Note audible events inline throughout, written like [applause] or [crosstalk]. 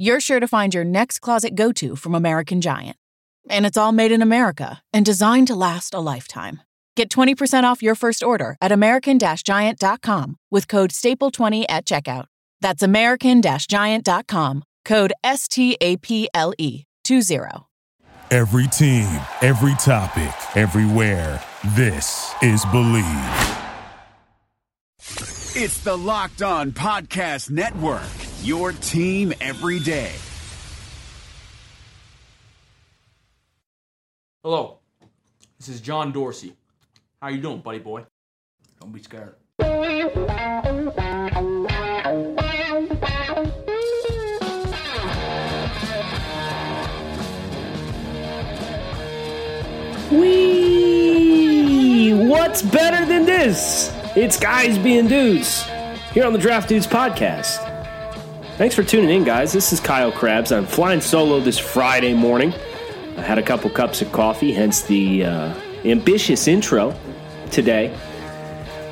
you're sure to find your next closet go to from American Giant. And it's all made in America and designed to last a lifetime. Get 20% off your first order at American Giant.com with code STAPLE20 at checkout. That's American Giant.com, code S T A P L E 20. Every team, every topic, everywhere. This is Bleav. It's the Locked On Podcast Network, your team every day. Hello, this is John Dorsey. How you doing, buddy boy? Don't be scared. Wee! What's better than this? It's guys being dudes here on the Draft Dudes podcast. Thanks for tuning in, guys. This is Kyle Crabbs. I'm flying solo this Friday morning. I had a couple cups of coffee, hence the uh, ambitious intro today.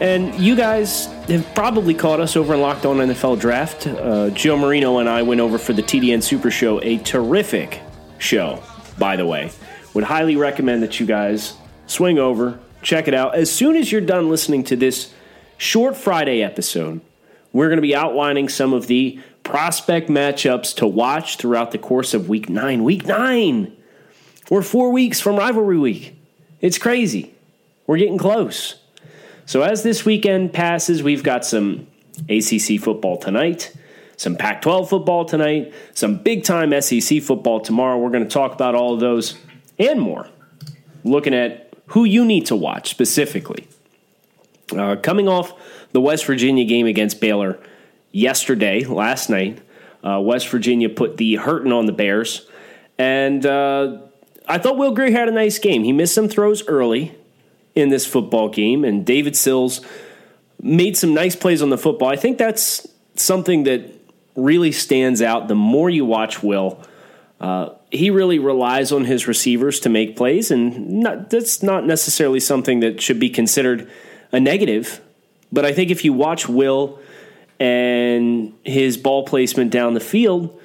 And you guys have probably caught us over in Locked On NFL Draft. Uh, Joe Marino and I went over for the TDN Super Show, a terrific show, by the way. Would highly recommend that you guys swing over, check it out. As soon as you're done listening to this short Friday episode, we're going to be outlining some of the prospect matchups to watch throughout the course of week nine. Week nine! We're four weeks from rivalry week. It's crazy. We're getting close. So, as this weekend passes, we've got some ACC football tonight, some Pac 12 football tonight, some big time SEC football tomorrow. We're going to talk about all of those and more, looking at who you need to watch specifically. Uh, coming off the West Virginia game against Baylor yesterday, last night, uh, West Virginia put the hurting on the Bears. And uh, I thought Will Grier had a nice game. He missed some throws early in this football game, and David Sills made some nice plays on the football. I think that's something that really stands out the more you watch Will. Uh, he really relies on his receivers to make plays, and not, that's not necessarily something that should be considered a negative. But I think if you watch Will and his ball placement down the field,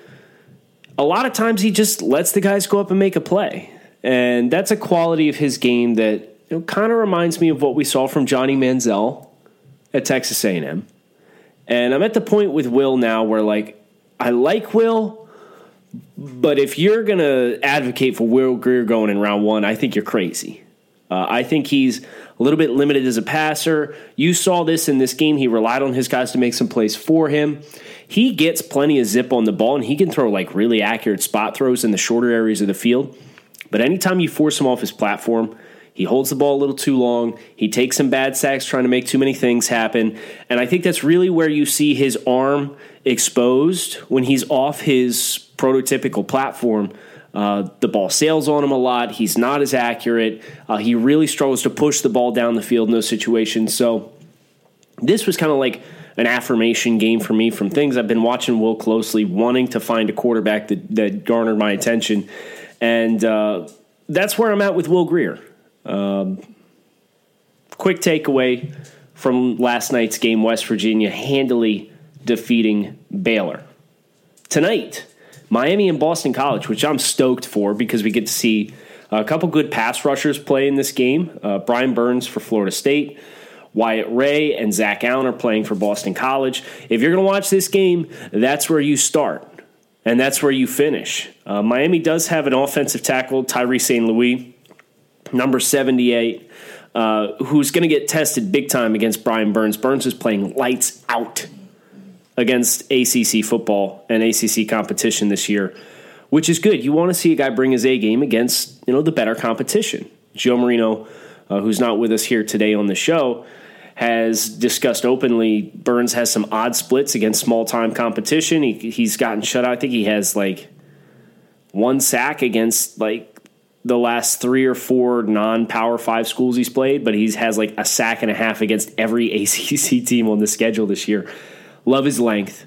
a lot of times he just lets the guys go up and make a play. And that's a quality of his game that you know, kind of reminds me of what we saw from Johnny Manziel at Texas A&M. And I'm at the point with Will now where like I like Will, but if you're going to advocate for Will Grier going in round 1, I think you're crazy. Uh, I think he's a little bit limited as a passer. You saw this in this game. He relied on his guys to make some plays for him. He gets plenty of zip on the ball, and he can throw like really accurate spot throws in the shorter areas of the field. But anytime you force him off his platform, he holds the ball a little too long. He takes some bad sacks trying to make too many things happen. And I think that's really where you see his arm exposed when he's off his prototypical platform. Uh, the ball sails on him a lot. He's not as accurate. Uh, he really struggles to push the ball down the field in those situations. So this was kind of like an affirmation game for me from things I've been watching Will closely, wanting to find a quarterback that, that garnered my attention. And uh, that's where I'm at with Will Grier. Um, quick takeaway from last night's game West Virginia handily defeating Baylor. Tonight, Miami and Boston College, which I'm stoked for because we get to see a couple good pass rushers play in this game. Uh, Brian Burns for Florida State. Wyatt Ray and Zach Allen are playing for Boston College. If you're going to watch this game, that's where you start, and that's where you finish. Uh, Miami does have an offensive tackle, Tyree St. Louis, number 78, uh, who's going to get tested big time against Brian Burns. Burns is playing lights out against ACC football and ACC competition this year, which is good. You want to see a guy bring his A game against you know the better competition. Joe Marino, uh, who's not with us here today on the show, has discussed openly Burns has some odd splits against small time competition. He, he's gotten shut out. I think he has like one sack against like the last three or four non power five schools he's played, but he has like a sack and a half against every [laughs] ACC team on the schedule this year. Love his length,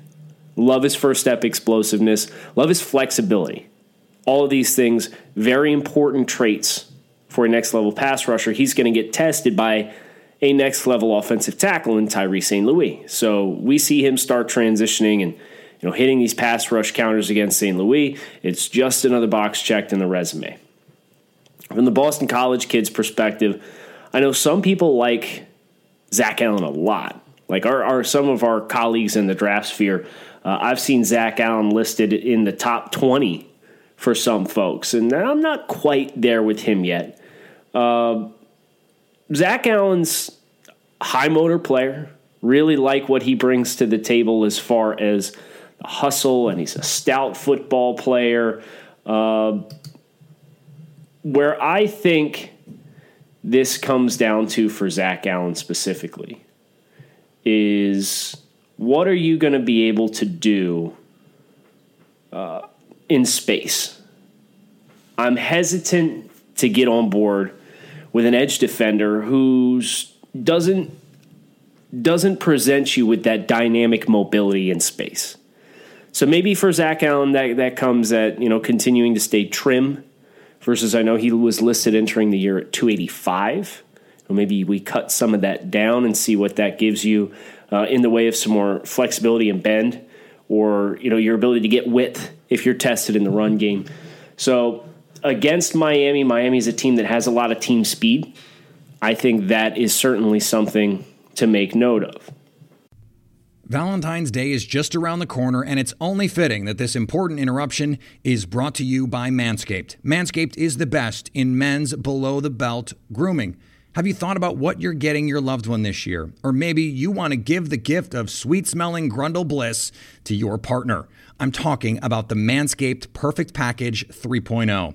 love his first step explosiveness, love his flexibility. All of these things, very important traits for a next level pass rusher. He's going to get tested by a next level offensive tackle in Tyree St. Louis. So we see him start transitioning and you know hitting these pass rush counters against St. Louis. It's just another box checked in the resume. From the Boston College kids' perspective, I know some people like Zach Allen a lot. Like our, some of our colleagues in the draft sphere, uh, I've seen Zach Allen listed in the top twenty for some folks, and I'm not quite there with him yet. Uh, Zach Allen's high motor player. Really like what he brings to the table as far as the hustle, and he's a stout football player. Uh, where I think this comes down to for Zach Allen specifically is what are you going to be able to do uh, in space? I'm hesitant to get on board with an edge defender who's doesn't doesn't present you with that dynamic mobility in space. So maybe for Zach Allen, that that comes at you know continuing to stay trim versus I know he was listed entering the year at 285. Maybe we cut some of that down and see what that gives you uh, in the way of some more flexibility and bend, or you know your ability to get width if you're tested in the run game. So against Miami, Miami is a team that has a lot of team speed. I think that is certainly something to make note of. Valentine's Day is just around the corner, and it's only fitting that this important interruption is brought to you by Manscaped. Manscaped is the best in men's below the belt grooming. Have you thought about what you're getting your loved one this year? Or maybe you want to give the gift of sweet smelling Grundle Bliss to your partner. I'm talking about the Manscaped Perfect Package 3.0.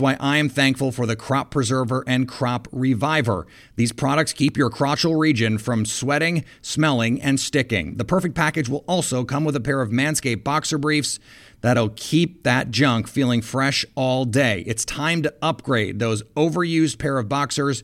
why I am thankful for the Crop Preserver and Crop Reviver. These products keep your crotchal region from sweating, smelling, and sticking. The Perfect Package will also come with a pair of Manscaped boxer briefs that'll keep that junk feeling fresh all day. It's time to upgrade those overused pair of boxers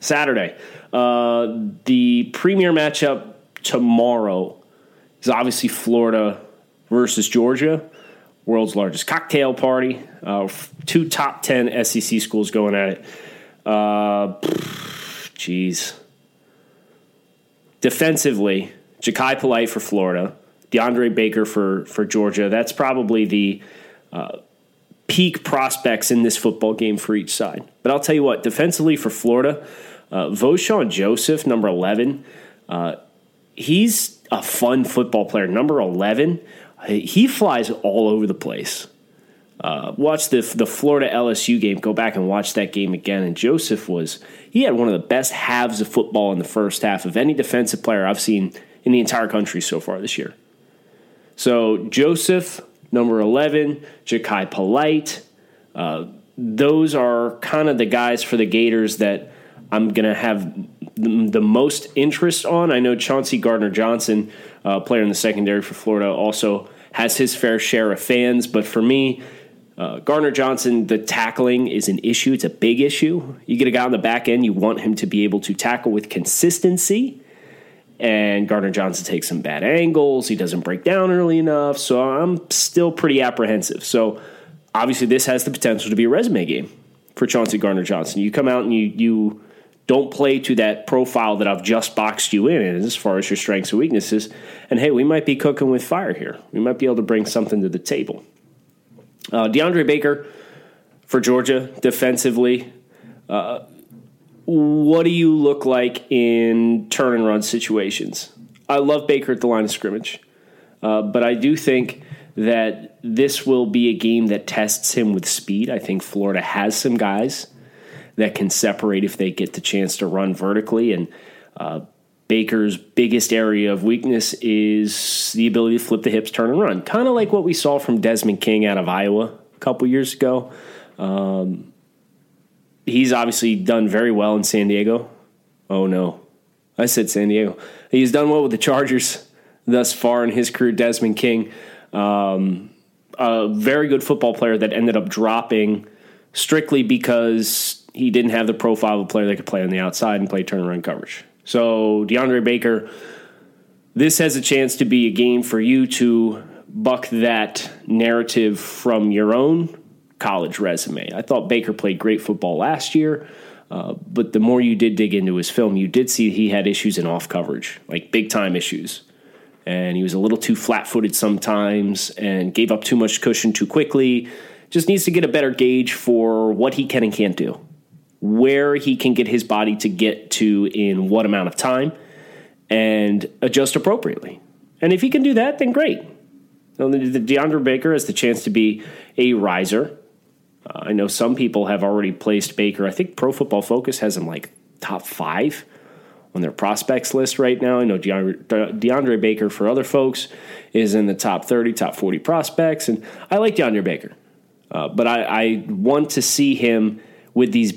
Saturday. Uh, the premier matchup tomorrow is obviously Florida versus Georgia, world's largest cocktail party. Uh, two top 10 SEC schools going at it. Uh, jeez. Defensively, Jachai Polite for Florida, DeAndre Baker for, for Georgia. That's probably the uh, peak prospects in this football game for each side. But I'll tell you what, defensively for Florida, uh, Vosean Joseph, number 11, uh, he's a fun football player. Number 11, he flies all over the place. Uh, watch the the Florida LSU game. Go back and watch that game again. And Joseph was he had one of the best halves of football in the first half of any defensive player I've seen in the entire country so far this year. So Joseph, number eleven, Jachai Polite, uh, those are kind of the guys for the Gators that I'm going to have the most interest on. I know Chauncey Gardner Johnson, uh, player in the secondary for Florida, also has his fair share of fans, but for me uh, Gardner Johnson, the tackling is an issue. It's a big issue. You get a guy on the back end, you want him to be able to tackle with consistency. And Gardner Johnson takes some bad angles. He doesn't break down early enough. So I'm still pretty apprehensive. So obviously, this has the potential to be a resume game for Chauncey Gardner Johnson. You come out and you you don't play to that profile that I've just boxed you in as far as your strengths and weaknesses. And hey, we might be cooking with fire here. We might be able to bring something to the table. Uh, DeAndre Baker for Georgia defensively. Uh, what do you look like in turn and run situations? I love Baker at the line of scrimmage, uh, but I do think that this will be a game that tests him with speed. I think Florida has some guys that can separate if they get the chance to run vertically. And uh, Baker's biggest area of weakness is the ability to flip the hips, turn and run. Kind of like what we saw from Desmond King out of Iowa a couple years ago. Um, he's obviously done very well in San Diego. Oh no, I said San Diego. He's done well with the Chargers thus far in his career. Desmond King, um, a very good football player that ended up dropping strictly because he didn't have the profile of a player that could play on the outside and play turnaround coverage. So DeAndre Baker, this has a chance to be a game for you to buck that narrative from your own college resume. I thought Baker played great football last year. Uh, but the more you did dig into his film, you did see he had issues in off coverage, like big time issues. And he was a little too flat footed sometimes and gave up too much cushion too quickly. Just needs to get a better gauge for what he can and can't do where he can get his body to get to in what amount of time and adjust appropriately. And if he can do that, then great. DeAndre Baker has the chance to be a riser. Uh, I know some people have already placed Baker. I think Pro Football Focus has him like top five on their prospects list right now. I know DeAndre, DeAndre Baker for other folks is in the top 30, top 40 prospects. And I like DeAndre Baker. Uh, but I, I want to see him with these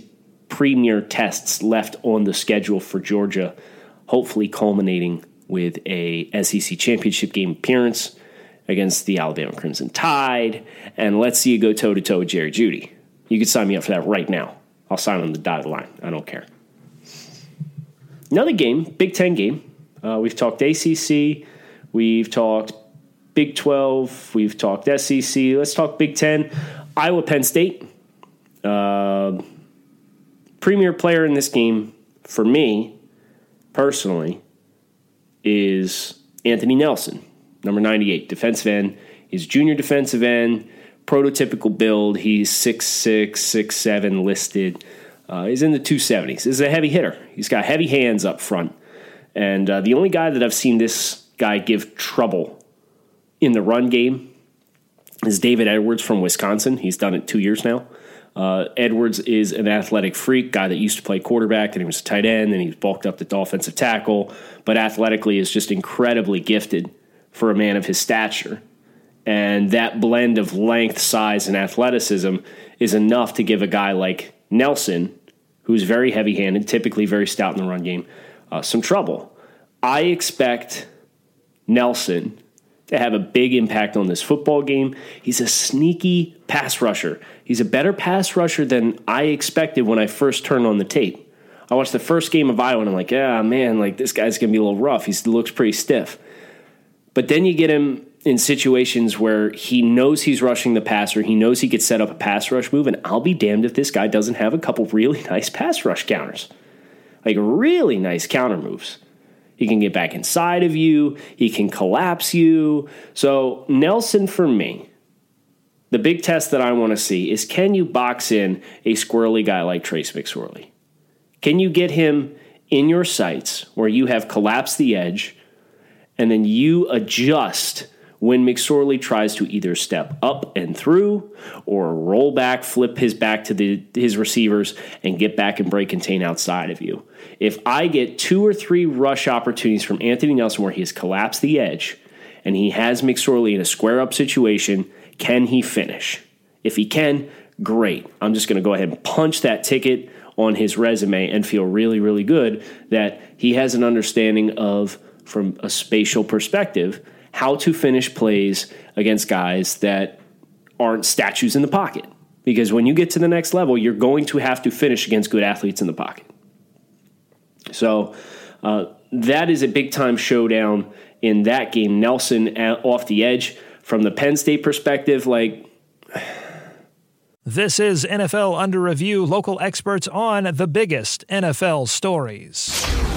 premier tests left on the schedule for Georgia, hopefully culminating with a SEC championship game appearance against the Alabama Crimson Tide. And let's see you go toe to toe with Jerry Jeudy. You can sign me up for that right now. I'll sign on the dotted line. I don't care. Another game, Big Ten game. Uh, we've talked ACC, we've talked Big 12, we've talked SEC. Let's talk Big Ten. Iowa Penn State. Uh, premier player in this game for me personally is Anthony Nelson, number 98, defensive end. He's junior defensive end, prototypical build. He's 6'6, 6'7 listed. Uh, he's in the 270s. He's a heavy hitter. He's got heavy hands up front. And uh, the only guy that I've seen this guy give trouble in the run game is David Edwards from Wisconsin. He's done it two years now. Uh, Edwards is an athletic freak, guy that used to play quarterback, and he was a tight end, and he's bulked up to offensive tackle, but athletically is just incredibly gifted for a man of his stature. And that blend of length, size, and athleticism is enough to give a guy like Nelson, who's very heavy handed, typically very stout in the run game, uh, some trouble. I expect Nelson to have a big impact on this football game. He's a sneaky pass rusher. He's a better pass rusher than I expected when I first turned on the tape. I watched the first game of Iowa and I'm like, yeah, man, like this guy's gonna be a little rough. He looks pretty stiff. But then you get him in situations where he knows he's rushing the passer, he knows he could set up a pass rush move, and I'll be damned if this guy doesn't have a couple really [laughs] nice pass rush counters. Like really nice counter moves. He can get back inside of you. He can collapse you. So, Nelson, for me, the big test that I want to see is can you box in a squirrely guy like Trace McSorley? Can you get him in your sights where you have collapsed the edge and then you adjust when McSorley tries to either step up and through or roll back, flip his back to the, his receivers, and get back and break contain outside of you. If I get two or three rush opportunities from Anthony Nelson where he has collapsed the edge and he has McSorley in a square up situation, can he finish? If he can, great. I'm just going to go ahead and punch that ticket on his resume and feel really, really good that he has an understanding of, from a spatial perspective, how to finish plays against guys that aren't statues in the pocket. Because when you get to the next level, you're going to have to finish against good athletes in the pocket. So uh, that is a big time showdown in that game. Nelson off the edge from the Penn State perspective, like This is NFL Under Review, local experts on the biggest NFL stories.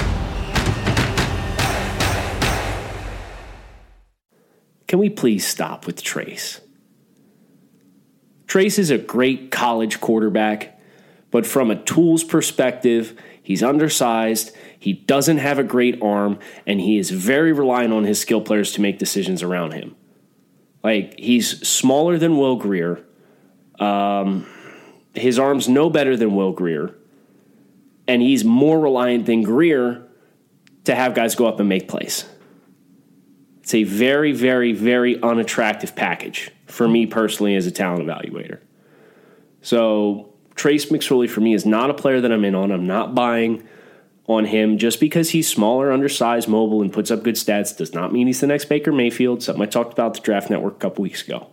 Can we please stop with Trace? Trace is a great college quarterback, but from a tools perspective, he's undersized, he doesn't have a great arm, and he is very reliant on his skill players to make decisions around him. Like, he's smaller than Will Grier. Um, his arm's no better than Will Grier, And he's more reliant than Grier to have guys go up and make plays. It's a very, very, very unattractive package for me personally as a talent evaluator. So Trace McSorley for me is not a player that I'm in on. I'm not buying on him just because he's smaller, undersized, mobile, and puts up good stats does not mean he's the next Baker Mayfield, something I talked about the draft network a couple weeks ago.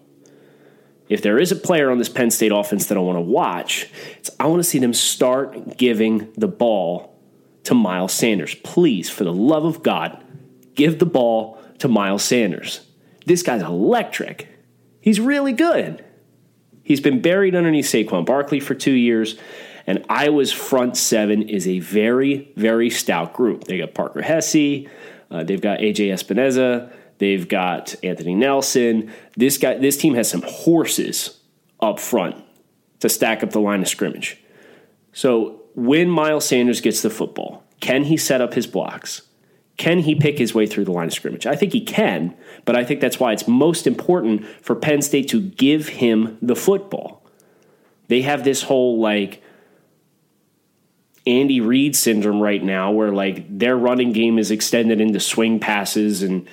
If there is a player on this Penn State offense that I want to watch, it's I want to see them start giving the ball to Miles Sanders. Please, for the love of God, give the ball to Miles Sanders. This guy's electric. He's really good. He's been buried underneath Saquon Barkley for two years, and Iowa's front seven is a very, very stout group. They got Parker Hesse, uh, they've got AJ Epenesa, they've got Anthony Nelson. This guy, this team has some horses up front to stack up the line of scrimmage. So when Miles Sanders gets the football, can he set up his blocks? Can he pick his way through the line of scrimmage? I think he can, but I think that's why it's most important for Penn State to give him the football. They have this whole like Andy Reid syndrome right now where like their running game is extended into swing passes and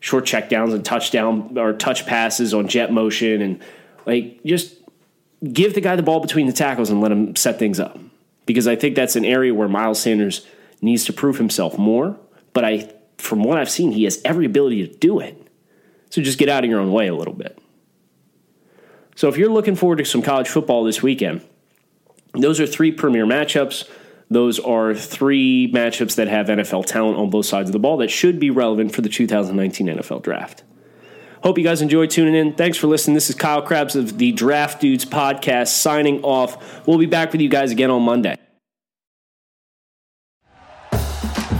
short checkdowns and touchdown or touch passes on jet motion and like just give the guy the ball between the tackles and let him set things up. Because I think that's an area where Miles Sanders needs to prove himself more but I, from what I've seen, he has every ability to do it. So just get out of your own way a little bit. So if you're looking forward to some college football this weekend, those are three premier matchups. Those are three matchups that have NFL talent on both sides of the ball that should be relevant for the 2019 NFL Draft. Hope you guys enjoy tuning in. Thanks for listening. This is Kyle Crabbs of the Draft Dudes podcast signing off. We'll be back with you guys again on Monday.